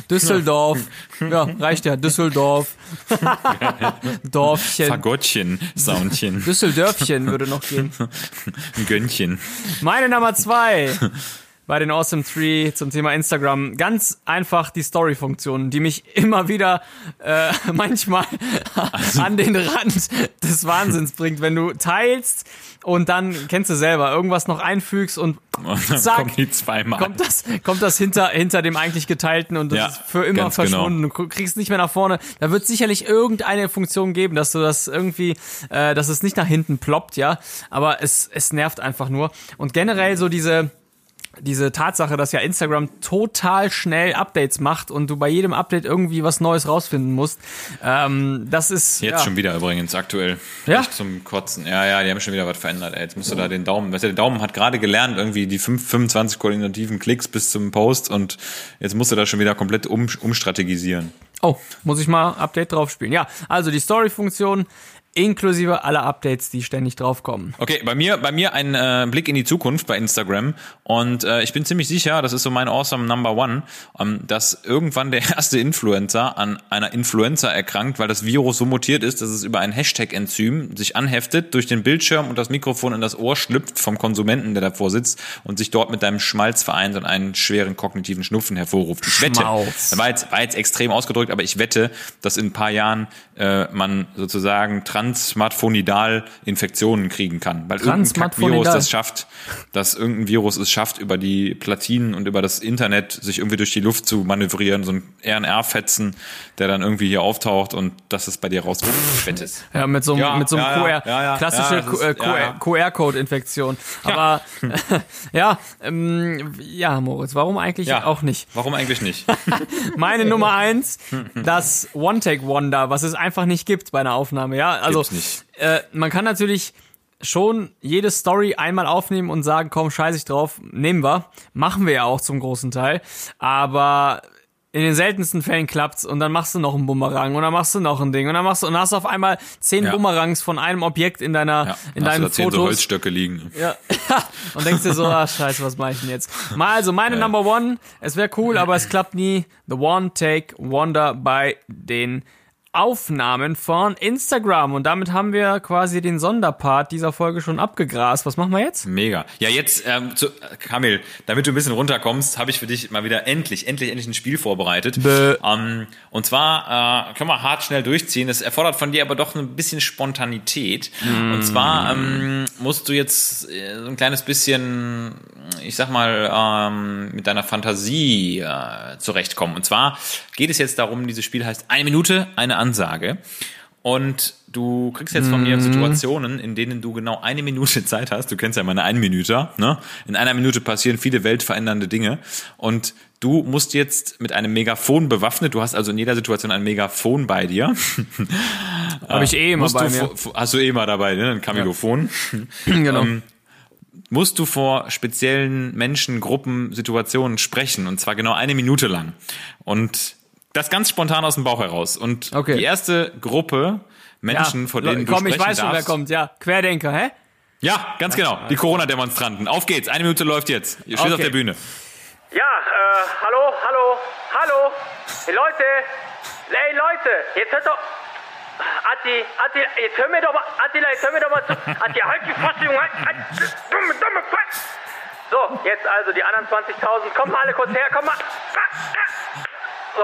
Düsseldorf. Ja, reicht ja. Düsseldorf. Dorfchen. Fagottchen. Soundchen. Düsseldörfchen würde noch gehen. Gönnchen. Meine Nummer zwei bei den Awesome Three zum Thema Instagram. Ganz einfach die Story-Funktion, die mich immer wieder äh, manchmal an den Rand des Wahnsinns bringt, wenn du teilst und dann kennst du selber irgendwas noch einfügst und Zack. kommen die zweimal. kommt das, kommt das hinter, hinter dem eigentlich geteilten und das Ja, ist für immer genau. verschwunden. Du kriegst nicht mehr nach vorne. Da wird sicherlich irgendeine Funktion geben, dass du das irgendwie, äh, dass es nicht nach hinten ploppt, ja. Aber es, es nervt einfach nur. Und generell so diese, diese Tatsache, dass ja Instagram total schnell Updates macht und du bei jedem Update irgendwie was Neues rausfinden musst, ähm, das ist Jetzt ja, schon wieder übrigens aktuell. Ja? Echt zum Kotzen. Ja, ja, die haben schon wieder was verändert. Ey. Jetzt musst du da den Daumen. Weißt du, der Daumen hat gerade gelernt, irgendwie die fünf- 25 koordinativen Klicks bis zum Post und jetzt musst du da schon wieder komplett um, umstrategisieren. Oh, muss ich mal Update drauf spielen. Ja, also die Story-Funktion inklusive aller Updates, die ständig draufkommen. Okay, bei mir, bei mir ein äh, Blick in die Zukunft bei Instagram und äh, ich bin ziemlich sicher, das ist so mein awesome Number One, ähm, dass irgendwann der erste Influencer an einer Influenza erkrankt, weil das Virus so mutiert ist, dass es über ein Hashtag-Enzym sich anheftet, durch den Bildschirm und das Mikrofon in das Ohr schlüpft vom Konsumenten, der davor sitzt und sich dort mit deinem Schmalz vereint und einen schweren kognitiven Schnupfen hervorruft. Ich wette, war jetzt, war jetzt extrem ausgedrückt, aber ich wette, dass in ein paar Jahren äh, man sozusagen transmatfonidal Infektionen kriegen kann. Weil irgendein. Virus das schafft, dass irgendein Virus es schafft, über die Platinen und über das Internet sich irgendwie durch die Luft zu manövrieren, so ein RNR-Fetzen, der dann irgendwie hier auftaucht und das ist bei dir raus. Ja, mit so einem, Ja, mit so einem ja, QR, ja, klassische ist- äh. QR-Code-Infektion. Aber ja, ähm, ja, Moritz, warum eigentlich Ja, auch nicht? Warum eigentlich nicht? Meine Nummer eins, das One-Take-Wonder, was es einfach nicht gibt bei einer Aufnahme. Ja, also. Äh, man kann natürlich schon jede Story einmal aufnehmen und sagen, komm, scheiß ich drauf, nehmen wir. Machen wir ja auch zum großen Teil. Aber in den seltensten Fällen klappt's und dann machst du noch einen Bumerang und dann machst du noch ein Ding und dann machst du und dann hast du auf einmal zehn Ja. Bumerangs von einem Objekt in deiner Ja, in hast du deinen da zehn so. Holzstöcke liegen. Ja. Und denkst dir so, ah, scheiße, was mache ich denn jetzt? Mal also meine Number One, es wäre cool, aber es klappt nie. The One Take Wonder bei den Aufnahmen von Instagram. Und damit haben wir quasi den Sonderpart dieser Folge schon abgegrast. Was machen wir jetzt? Mega. Ja, jetzt, ähm, zu, Kamil, damit du ein bisschen runterkommst, habe ich für dich mal wieder endlich, endlich, endlich ein Spiel vorbereitet. Ähm, und zwar äh, können wir hart schnell durchziehen. Es erfordert von dir aber doch ein bisschen Spontanität. Und zwar ähm, musst du jetzt äh, so ein kleines bisschen, ich sag mal, ähm, mit deiner Fantasie äh, zurechtkommen. Und zwar geht es jetzt darum, dieses Spiel heißt eine Minute, eine Ansage. Und du kriegst jetzt von mir Situationen, in denen du genau eine Minute Zeit hast. Du kennst ja meine Einminüter, ne? In einer Minute passieren viele weltverändernde Dinge. Und du musst jetzt mit einem Megafon bewaffnet, du hast also in jeder Situation ein Megafon bei dir. Habe ich eh immer musst bei mir. hast du eh mal dabei, ne? Ein Kamilophon. Genau. Ähm, musst du vor speziellen Menschen, Gruppen, Situationen sprechen. Und zwar genau eine Minute lang. Und das ganz spontan aus dem Bauch heraus. Und Okay. die erste Gruppe Menschen, vor denen du komm, ich sprechen weiß schon, wer darfst. kommt. Ja, Querdenker, hä? Ja, ganz genau. Die Corona-Demonstranten. Auf geht's. Eine Minute läuft jetzt. Ihr steht Okay. auf der Bühne. Ja, äh, hallo, hallo, hallo. Hey Leute, hey Leute, jetzt hört doch. Atti, Atti, jetzt hör mir doch mal, Attila, jetzt hör mir doch mal zu. Atti, halt die Fresse, Junge, halt, halt, dumme, dumme Quatsch. So, jetzt also die anderen 20.000, kommt mal alle kurz her, komm mal. So,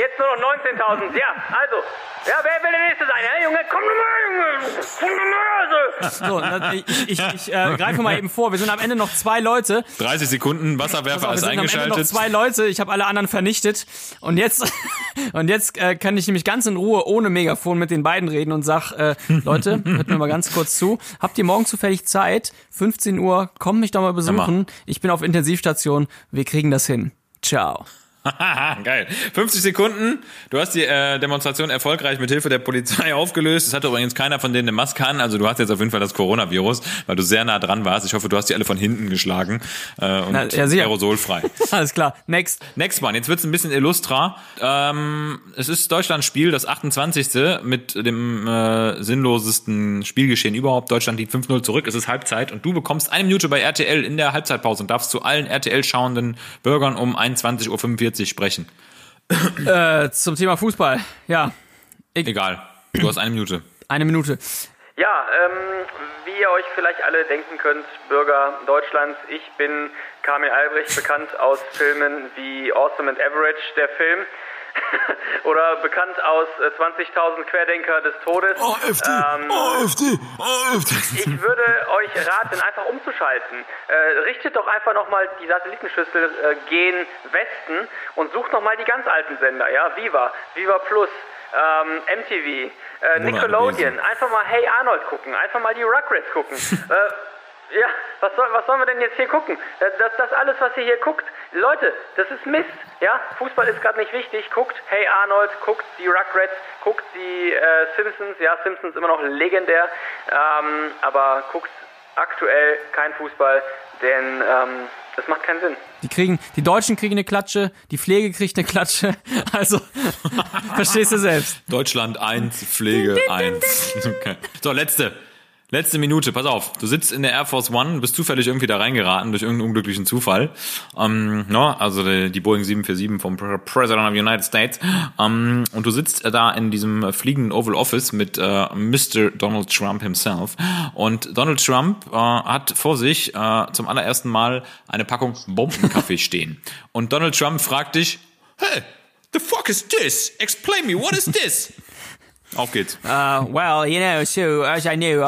jetzt nur noch 19.000, ja, also, Ja, wer will der Nächste sein? Ja, Junge, komm doch mal, Junge. Komm doch mal. Also. So, ich, ich, ich äh, greife mal eben vor. Wir sind am Ende noch zwei Leute. 30 Sekunden, Wasserwerfer wir ist sind am Ende noch eingeschaltet. zwei Leute. Ich habe alle anderen vernichtet. Und jetzt, und jetzt äh, kann ich nämlich ganz in Ruhe ohne Megafon mit den beiden reden und sag, äh, Leute, hört mir mal ganz kurz zu. Habt ihr morgen zufällig Zeit? 15 Uhr, kommt mich doch mal besuchen. Ich bin auf Intensivstation. Wir kriegen das hin. Ciao. Geil. 50 Sekunden. Du hast die äh, Demonstration erfolgreich mit Hilfe der Polizei aufgelöst. Es hatte übrigens keiner von denen eine Maske an. Also du hast jetzt auf jeden Fall das Coronavirus, weil du sehr nah dran warst. Ich hoffe, du hast die alle von hinten geschlagen äh, und Na, ja, aerosolfrei. Alles klar. Next. Next one. Jetzt wird's ein bisschen illustrer. Ähm, es ist Deutschlands Spiel, das 28. mit dem äh, sinnlosesten Spielgeschehen überhaupt. Deutschland liegt 5-0 zurück. Es ist Halbzeit und du bekommst eine Minute bei RTL in der Halbzeitpause und darfst zu allen RTL schauenden Bürgern um 21.45 Uhr sprechen. Äh, zum Thema Fußball. Ja, Egal. Du hast eine Minute. eine Minute. Ja, ähm, wie ihr euch vielleicht alle denken könnt, Bürger Deutschlands, ich bin Kamil Albrecht, bekannt aus Filmen wie Awesome and Average, der Film. Oder bekannt aus äh, 20.000 Querdenker des Todes. AfD, Ähm, AfD, AfD. ich würde euch raten, einfach umzuschalten. Äh, richtet doch einfach nochmal die Satellitenschüssel äh, gen Westen und sucht nochmal die ganz alten Sender, ja? Viva, Viva Plus, ähm, MTV, äh, Nickelodeon. Einfach mal Hey Arnold gucken, einfach mal die Rugrats gucken. äh, ja, was, soll, was sollen wir denn jetzt hier gucken? Das, das, das alles, was ihr hier guckt, Leute, das ist Mist. Ja, Fußball ist gerade nicht wichtig. Guckt Hey Arnold, guckt die Rugrats, guckt die äh, Simpsons. Ja, Simpsons immer noch legendär. Ähm, aber guckt aktuell kein Fußball, denn ähm, das macht keinen Sinn. Die kriegen, die Deutschen kriegen eine Klatsche, die Pflege kriegt eine Klatsche. Also, verstehst du selbst. Deutschland 1, Pflege 1. Okay. So, letzte. Letzte Minute, pass auf. Du sitzt in der Air Force One, bist zufällig irgendwie da reingeraten durch irgendeinen unglücklichen Zufall. Ähm, no, also die, die Boeing 747 vom Pre- President of the United States. Ähm, und du sitzt da in diesem fliegenden Oval Office mit äh, Mr. Donald Trump himself. Und Donald Trump äh, hat vor sich äh, zum allerersten Mal eine Packung Bombenkaffee stehen. Und Donald Trump fragt dich, hey, the fuck is this? Explain me, what is this? Auf geht's. Uh, well, you know, so as I know,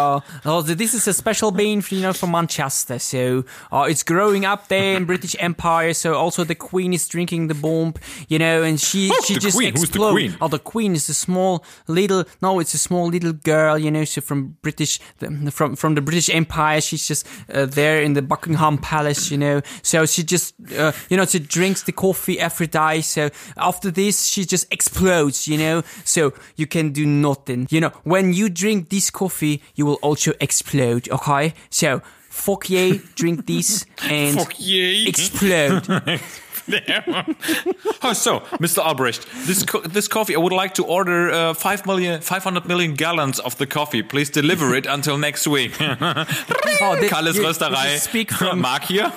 uh, this is a special bean, you know, from Manchester. So uh, it's growing up there in British Empire. So also the Queen is drinking the bomb, you know, and she Oh, she the just Queen? Who's the explodes. Queen? Oh, the Queen is a small little. No, it's a small little girl, you know. So from British, the, from from the British Empire, she's just uh, there in the Buckingham Palace, you know. So she just, uh, you know, she drinks the coffee every day. So after this, she just explodes, you know. So you can do nothing, you know. When you drink this coffee, you will also explode. Okay, so. Fuck yeah, drink this and explode. oh, so, Mr. Albrecht, this co- this coffee, I would like to order uh, 5 million, 500 million gallons of the coffee. Please deliver it until next week. Oh, Kalles you- Rösterei. Speak from Mark hier.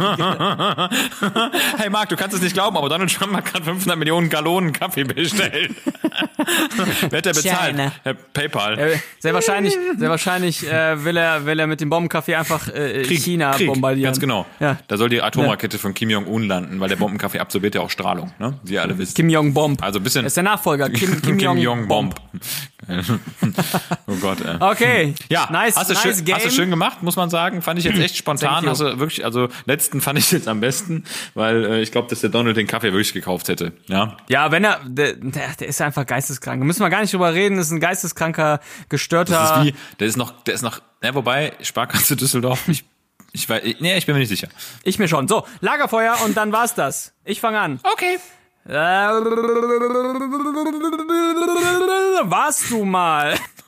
hey Mark, du kannst es nicht glauben, aber Donald Trump hat gerade 500 Millionen Gallonen Kaffee bestellt. Wer hat der bezahlt? China. Herr PayPal. Äh, sehr wahrscheinlich, sehr wahrscheinlich äh, will er, will er mit dem Bombenkaffee einfach äh, China Krieg, bombardieren. Ganz genau. Ja. Da soll die Atomrakete von Kim Jong-un landen, weil der Bombenkaffee absorbiert ja auch Strahlung, ne? Wie ihr alle wisst. Kim Jong Bomb. Also ein bisschen- Das ist der Nachfolger. Kim, Kim, Jong, Bomb. oh Gott, ey. Okay. Ja, nice, hast, du nice schön, game. hast du schön gemacht, muss man sagen. Fand ich jetzt echt spontan. Du wirklich, also letzten fand ich jetzt am besten, weil äh, ich glaube, dass der Donald den Kaffee wirklich gekauft hätte. Ja. Ja, wenn er, der, der, der ist einfach geisteskrank. Da müssen wir gar nicht drüber reden. Das ist ein geisteskranker, gestörter. Das ist wie, der ist noch, der ist noch, ja, wobei, Sparkasse Düsseldorf, ich, ich weiß, nee, ich bin mir nicht sicher. Ich mir schon. So, Lagerfeuer und dann war's das. Ich fange an. Okay. Äh, warst du mal?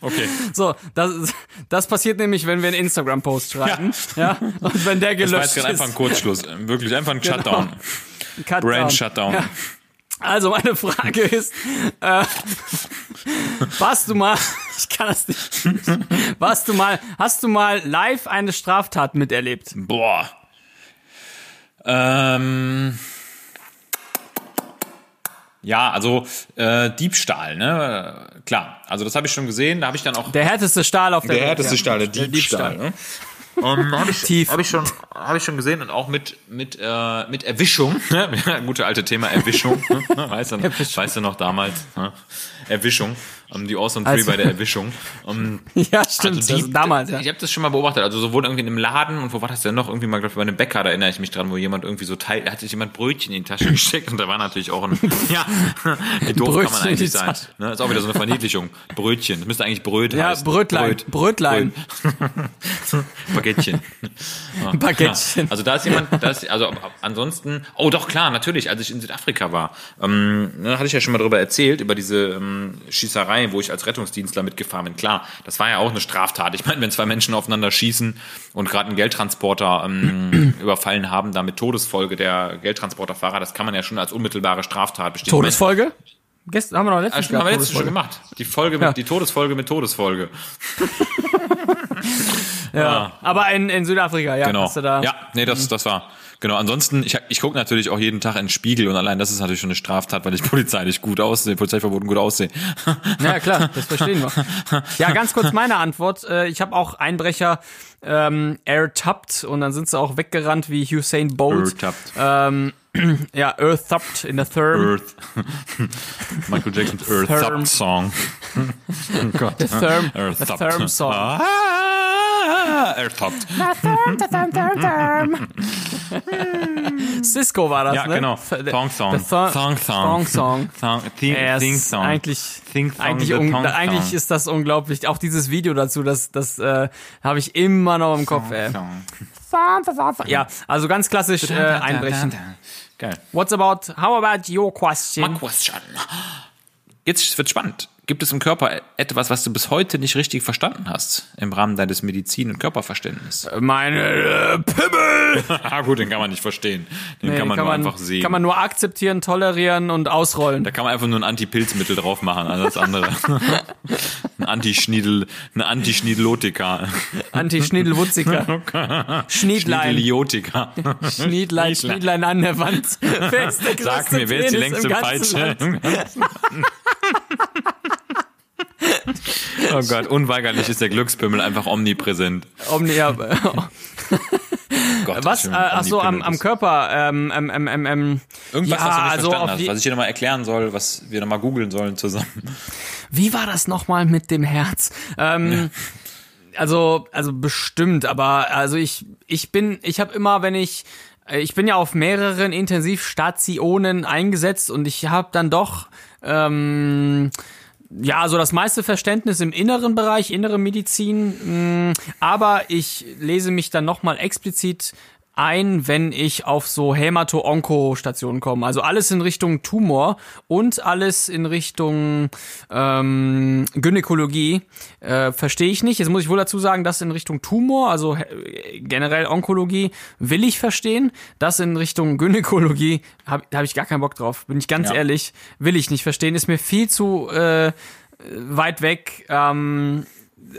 Okay. So, das, das passiert nämlich, wenn wir einen Instagram-Post schreiben. Ja. ja. Und wenn der gelöscht das war jetzt ist. einfach ein Kurzschluss. Wirklich einfach ein Shutdown. Genau. Brain Shutdown. Ja. Also meine Frage ist, äh, warst du mal, ich kann das nicht, warst du mal, hast du mal live eine Straftat miterlebt? Boah. Ähm. Ja, also äh, Diebstahl, ne? Klar. Also das habe ich schon gesehen. Da habe ich dann auch Der härteste Stahl auf der, Welt, ja. Stahl, der Diebstahl. Ne? Um, habe ich, Tief. hab ich schon, habe ich schon gesehen und auch mit mit äh, mit Erwischung, ne? Gute alte Thema Erwischung, ne? weißt du, weißt du noch damals, ne? Erwischung, um, die Awesome Three Also- bei der Erwischung. Um, Ja, stimmt. also das, Dieb- damals, ja. Ich habe das schon mal beobachtet, also sowohl irgendwie in einem Laden und wo war das denn noch? Irgendwie mal glaub ich, bei einem Bäcker, da erinnere ich mich dran, wo jemand irgendwie so teilt, da hat sich jemand Brötchen in die Tasche gesteckt und da war natürlich auch ein, ja, wie doof Brötchen kann man eigentlich die sein. Tasche. Ne? Ist auch wieder so eine Verniedlichung. Brötchen, das müsste eigentlich Bröt Ja, heißen. Brötlein, Bröt. Brötlein. Bröt. Baguettchen. Baguettchen. Ja, also da ist jemand, da ist, also ansonsten, oh doch klar, natürlich, als ich in Südafrika war, ähm, ne, hatte ich ja schon mal darüber erzählt, über diese ähm, Schießerei, wo ich als Rettungsdienstler mitgefahren bin. Klar, das war ja auch eine Straftat. Ich meine, wenn zwei Menschen aufeinander schießen und gerade einen Geldtransporter ähm, überfallen haben, da mit Todesfolge der Geldtransporterfahrer, das kann man ja schon als unmittelbare Straftat bestimmen. Todesfolge? Gestern haben wir noch letztens stimmt, haben wir gehabt, letztens schon gemacht. Die Folge mit, Ja. die Todesfolge mit Todesfolge. Ja. Aber in, in Südafrika, ja. Genau. Hast du da, Ja, nee, das, das war. Genau, ansonsten, ich, ich gucke natürlich auch jeden Tag in den Spiegel und allein das ist natürlich schon eine Straftat, weil ich polizeilich gut aussehe, polizeiverboten gut aussehe. Ja, klar, das verstehen wir. Ja, ganz kurz meine Antwort. Äh, Ich habe auch Einbrecher ähm, ertappt und dann sind sie auch weggerannt wie Usain Bolt. Ertappt. Ähm, ja, earthapped in the therm. Earth. Michael Jackson's Earth Therm. Up Song. oh Gott. The therm, Earth the Up. therm song. Ah, Earthapped. Cisco war das, Ja, ne? genau. Thong Song. Thong- Thong Song. Thong Song. Thong, Thing, Er Thing Song. eigentlich, Thing Song, eigentlich, Thong eigentlich Song. ist das unglaublich. Auch dieses Video dazu, das, das äh, habe ich immer noch im Kopf. Ey. Song. Ja, also ganz klassisch äh, einbrechen. Geil. What's about, how about your question? My question. Jetzt wird spannend. Gibt es im Körper etwas, was du bis heute nicht richtig verstanden hast im Rahmen deines Medizin- und Körperverständnisses? Meine äh, Pimmel! Ah, gut, den kann man nicht verstehen. Den Nee, kann man nur einfach sehen. Kann man nur akzeptieren, tolerieren und ausrollen. da kann man einfach nur ein Antipilzmittel drauf machen, alles andere. ein Antischniedel, eine Antischniedelotika. Anti-Schniedelwutziger. Schniedlein. Schniedeliotika. Schniedlein, Schniedlein an der Wand. Wer ist der Sag mir, wer ist die längste Peitsche? Oh Gott, unweigerlich ist der Glückspimmel einfach omnipräsent. Omni, ja, Gott, was? Äh, ach so, am, am Körper. Ähm, ähm, ähm, ähm, ähm, Irgendwas, ja, was du nicht also verstanden hast, was ich dir nochmal erklären soll, was wir nochmal googeln sollen zusammen. Wie war das nochmal mit dem Herz? Ähm, Also, also bestimmt, aber also ich, ich bin, ich habe immer, wenn ich, äh, ich bin ja auf mehreren Intensivstationen eingesetzt und ich habe dann doch ähm, ja, so das meiste Verständnis im inneren Bereich, innere Medizin, mh, aber ich lese mich dann nochmal explizit ein, wenn ich auf so Hämato-Onko-Stationen komme. Also alles in Richtung Tumor und alles in Richtung ähm, Gynäkologie. Äh, Verstehe ich nicht. Jetzt muss ich wohl dazu sagen, das in Richtung Tumor, also äh, generell Onkologie, will ich verstehen. Das in Richtung Gynäkologie habe hab ich gar keinen Bock drauf. Bin ich ganz Ja. ehrlich, will ich nicht verstehen. Ist mir viel zu äh, weit weg. Ähm,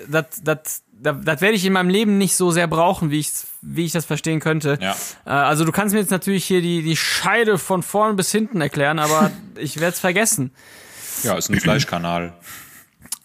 das, das, das, werde ich in meinem Leben nicht so sehr brauchen, wie ich wie ich das verstehen könnte. Ja. Äh, also du kannst mir jetzt natürlich hier die, die Scheide von vorn bis hinten erklären, aber ich werde es vergessen. Ja, ist ein Fleischkanal.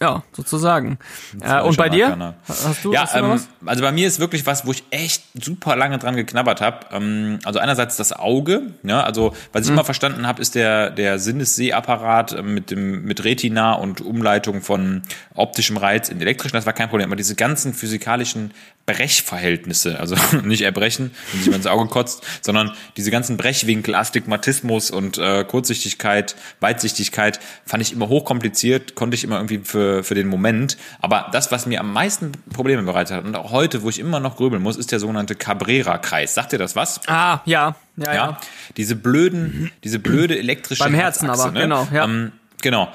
Ja, sozusagen. Äh, und bei dir? Hast du, Ja, hast du ähm, also bei mir ist wirklich was, wo ich echt super lange dran geknabbert habe. Ähm, also einerseits das Auge, ja, also was ich Mhm. immer verstanden habe, ist der der Sinnesseeapparat ähm, mit dem mit Retina und Umleitung von optischem Reiz in elektrischen, das war kein Problem. Aber diese ganzen physikalischen Brechverhältnisse, also nicht erbrechen, wenn sich mal ins Auge kotzt, sondern diese ganzen Brechwinkel, Astigmatismus und äh, Kurzsichtigkeit, Weitsichtigkeit, fand ich immer hochkompliziert, konnte ich immer irgendwie für, für den Moment. Aber das, was mir am meisten Probleme bereitet hat und auch heute, wo ich immer noch grübeln muss, ist der sogenannte Cabrera-Kreis. Sagt dir das was? Ah, ja, ja, ja. Ja, diese blöden, diese blöde elektrische Beim Herzen Herzachse, aber, genau, ja. Ähm, genau.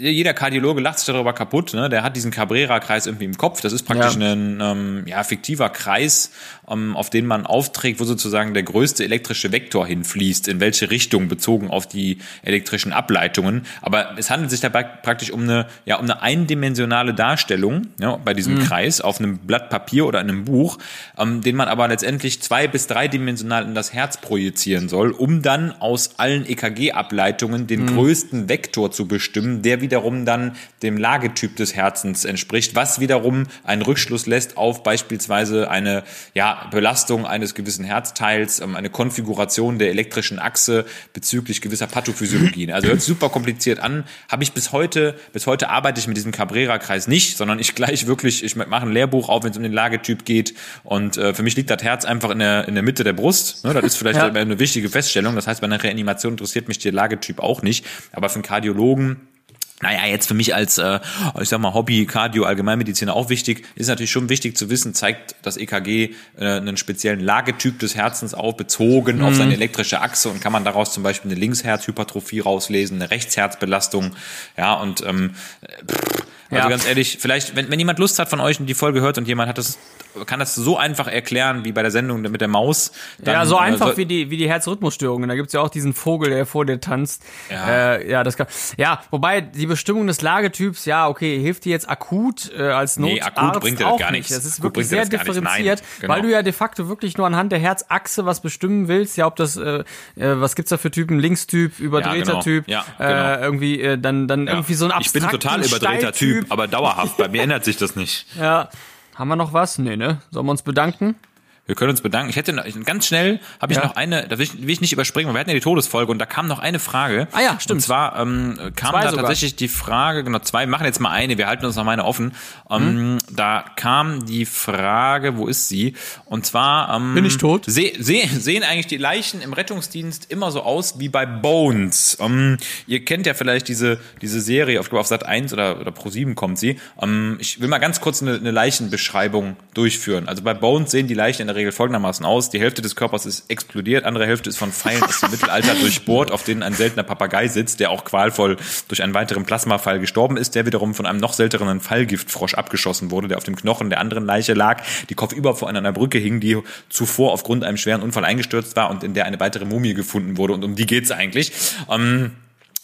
Jeder Kardiologe lacht sich darüber kaputt, ne? Der hat diesen Cabrera-Kreis irgendwie im Kopf. Das ist praktisch Ja. ein ähm, ja, fiktiver Kreis, ähm, auf den man aufträgt, wo sozusagen der größte elektrische Vektor hinfließt, in welche Richtung bezogen auf die elektrischen Ableitungen. Aber es handelt sich dabei praktisch um eine, ja, um eine eindimensionale Darstellung ja, bei diesem Kreis auf einem Blatt Papier oder in einem Buch, ähm, den man aber letztendlich zwei- bis dreidimensional in das Herz projizieren soll, um dann aus allen EKG-Ableitungen den größten Vektor zu bestimmen, der wiederum dann dem Lagetyp des Herzens entspricht, was wiederum einen Rückschluss lässt auf beispielsweise eine ja, Belastung eines gewissen Herzteils, ähm, eine Konfiguration der elektrischen Achse bezüglich gewisser Pathophysiologien. Also hört super kompliziert an. Habe ich bis heute, bis heute arbeite ich mit diesem Cabrera-Kreis nicht, sondern ich gleich wirklich, ich mache ein Lehrbuch auf, wenn es um den Lagetyp geht. Und äh, für mich liegt das Herz einfach in der, in der Mitte der Brust. Ne, das ist vielleicht Ja. eine wichtige Feststellung. Das heißt, bei einer Reanimation interessiert mich der Lagetyp auch nicht. Aber für einen Kardiologen naja, jetzt für mich als, äh, ich sag mal, Hobby, Cardio, Allgemeinmediziner auch wichtig, ist natürlich schon wichtig zu wissen, zeigt das EKG äh, einen speziellen Lagetyp des Herzens auf, bezogen auf seine elektrische Achse. Und kann man daraus zum Beispiel eine Linksherzhypertrophie rauslesen, eine Rechtsherzbelastung, ja, und ähm, pff, also Ja. ganz ehrlich, vielleicht, wenn, wenn jemand Lust hat von euch und die Folge hört und jemand hat das, kann das so einfach erklären wie bei der Sendung mit der Maus. dann, ja, so äh, einfach soll- wie die, wie die Herzrhythmusstörungen. Da gibt's ja auch diesen Vogel, der vor dir tanzt. Ja. äh, ja das kann, ja, wobei die Bestimmung des Lagetyps, ja, okay, hilft dir jetzt akut äh, als Nee, Notarzt akut bringt dir das gar nicht. nichts. Das ist Akut wirklich sehr nicht. Nein, differenziert, genau. weil du ja de facto wirklich nur anhand der Herzachse was bestimmen willst. Ja, ob das, äh, äh, was gibt's da für Typen? Linkstyp, überdrehter genau. Typ, Ja, äh, genau. irgendwie äh, dann dann irgendwie so ein Ich bin total überdrehter Steiltyp. Typ, aber dauerhaft. Bei mir ändert sich das nicht. Ja. Haben wir noch was? Nee, ne? Sollen wir uns bedanken? Wir können uns bedanken. Ich hätte noch, ganz schnell habe ich Ja. noch eine, da will ich, will ich nicht überspringen, weil wir hatten ja die Todesfolge und da kam noch eine Frage. Ah ja, stimmt. Und zwar ähm, kam Zwei da sogar. tatsächlich die Frage, genau zwei, wir machen jetzt mal eine, wir halten uns noch meine offen. Ähm, Da kam die Frage, wo ist sie? Und zwar ähm, Bin ich tot? Se, se, sehen eigentlich die Leichen im Rettungsdienst immer so aus wie bei Bones. Ähm, ihr kennt ja vielleicht diese diese Serie, auf, auf Sat 1 oder oder Pro 7 kommt sie. Ähm, ich will mal ganz kurz eine, eine Leichenbeschreibung durchführen. Also bei Bones sehen die Leichen in der Regel folgendermaßen aus: Die Hälfte des Körpers ist explodiert, andere Hälfte ist von Pfeilen aus dem Mittelalter durchbohrt, auf denen ein seltener Papagei sitzt, der auch qualvoll durch einen weiteren Plasmafall gestorben ist, der wiederum von einem noch selteneren Fallgiftfrosch abgeschossen wurde, der auf dem Knochen der anderen Leiche lag, die kopfüber vor einer Brücke hing, die zuvor aufgrund einem schweren Unfall eingestürzt war und in der eine weitere Mumie gefunden wurde. Und um die geht's eigentlich. Ähm,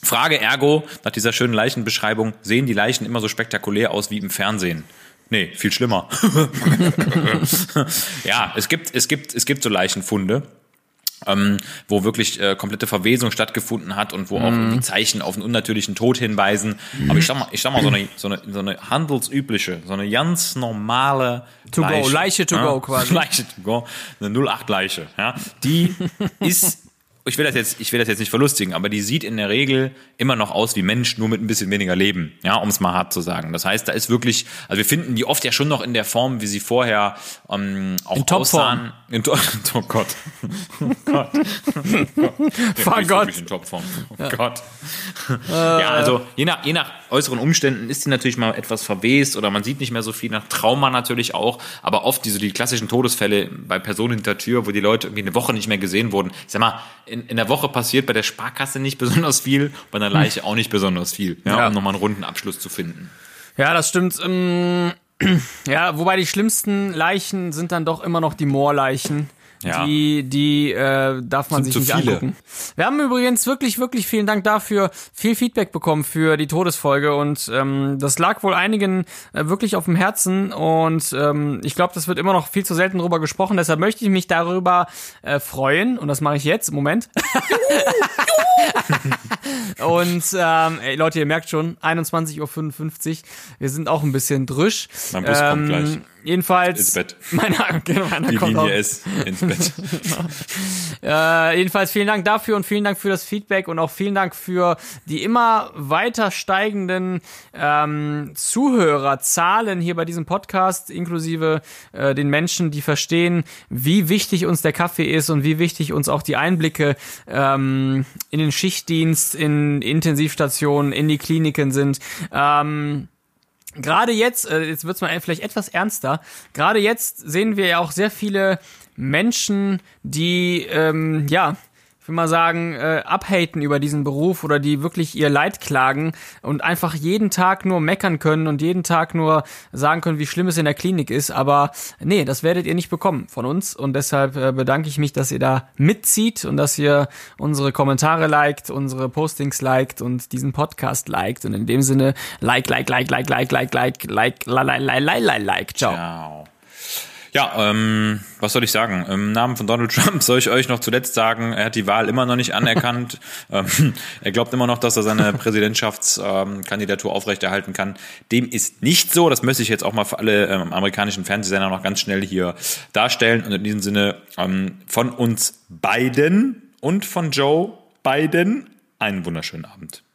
Frage ergo, nach dieser schönen Leichenbeschreibung, sehen die Leichen immer so spektakulär aus wie im Fernsehen? Nee, viel schlimmer. ja, es gibt, es gibt, es gibt so Leichenfunde. Ähm, wo wirklich äh, komplette Verwesung stattgefunden hat und wo auch Mhm. irgendwie Zeichen auf einen unnatürlichen Tod hinweisen. Aber ich sag mal, ich sag mal so eine, so eine, so eine handelsübliche, so eine ganz normale To go, Leiche to go quasi. Leiche to go, eine 08 Leiche, ja. Die ist ich will das jetzt, ich will das jetzt nicht verlustigen, aber die sieht in der Regel immer noch aus wie Mensch, nur mit ein bisschen weniger Leben, ja, um es mal hart zu sagen. Das heißt, da ist wirklich, also wir finden die oft ja schon noch in der Form, wie sie vorher ähm, auch In aussahen. In to oh Gott. Oh Gott. Fahr Nicht Gott. wirklich in Topform. Oh Gott. ja, also je nach, je nach äußeren Umständen ist die natürlich mal etwas verwest oder man sieht nicht mehr so viel, nach Trauma natürlich auch, aber oft diese die klassischen Todesfälle bei Personen hinter Tür, wo die Leute irgendwie eine Woche nicht mehr gesehen wurden. Ich sag mal, in, in der Woche passiert bei der Sparkasse nicht besonders viel, bei einer Leiche auch nicht besonders viel, ja, Ja. um nochmal einen runden Abschluss zu finden. Ja, das stimmt. Ähm, ja, wobei die schlimmsten Leichen sind dann doch immer noch die Moorleichen. Ja. Die, die äh, darf man Sind sich nicht viele. angucken. Wir haben übrigens wirklich, wirklich vielen Dank dafür, viel Feedback bekommen für die Todesfolge und ähm, das lag wohl einigen äh, wirklich auf dem Herzen und ähm, ich glaube, das wird immer noch viel zu selten darüber gesprochen. Deshalb möchte ich mich darüber äh, freuen und das mache ich jetzt. Moment. und ähm, ey, Leute, ihr merkt schon, 21.55 Uhr. Wir sind auch ein bisschen drüsch. Mein Bus kommt gleich. Jedenfalls. Ins Bett. Meiner, genau, meiner Die. Linie S ins Bett. Äh, jedenfalls vielen Dank dafür und vielen Dank für das Feedback und auch vielen Dank für die immer weiter steigenden ähm, Zuhörerzahlen hier bei diesem Podcast, inklusive äh, den Menschen, die verstehen, wie wichtig uns der Kaffee ist und wie wichtig uns auch die Einblicke ähm, in den Schichtdienst, in Intensivstationen, in die Kliniken sind. Ähm, gerade jetzt, äh, jetzt wird's mal vielleicht etwas ernster, gerade jetzt sehen wir ja auch sehr viele Menschen, die, ähm, ja, ich will mal sagen, äh, abhaten über diesen Beruf oder die wirklich ihr Leid klagen und einfach jeden Tag nur meckern können und jeden Tag nur sagen können, wie schlimm es in der Klinik ist. Aber nee, das werdet ihr nicht bekommen von uns. Und deshalb äh, bedanke ich mich, dass ihr da mitzieht und dass ihr unsere Kommentare liked, unsere Postings liked und diesen Podcast liked. Und in dem Sinne, like, like, like, like, like, like, like, like, like, like, like, like, like, like. Ciao. Ciao. Ja, ähm, was soll ich sagen? Im Namen von Donald Trump soll ich euch noch zuletzt sagen, er hat die Wahl immer noch nicht anerkannt. ähm, er glaubt immer noch, dass er seine Präsidentschaftskandidatur ähm, aufrechterhalten kann. Dem ist nicht so. Das möchte ich jetzt auch mal für alle ähm, amerikanischen Fernsehsender noch ganz schnell hier darstellen. Und in diesem Sinne ähm, von uns beiden und von Joe Biden einen wunderschönen Abend.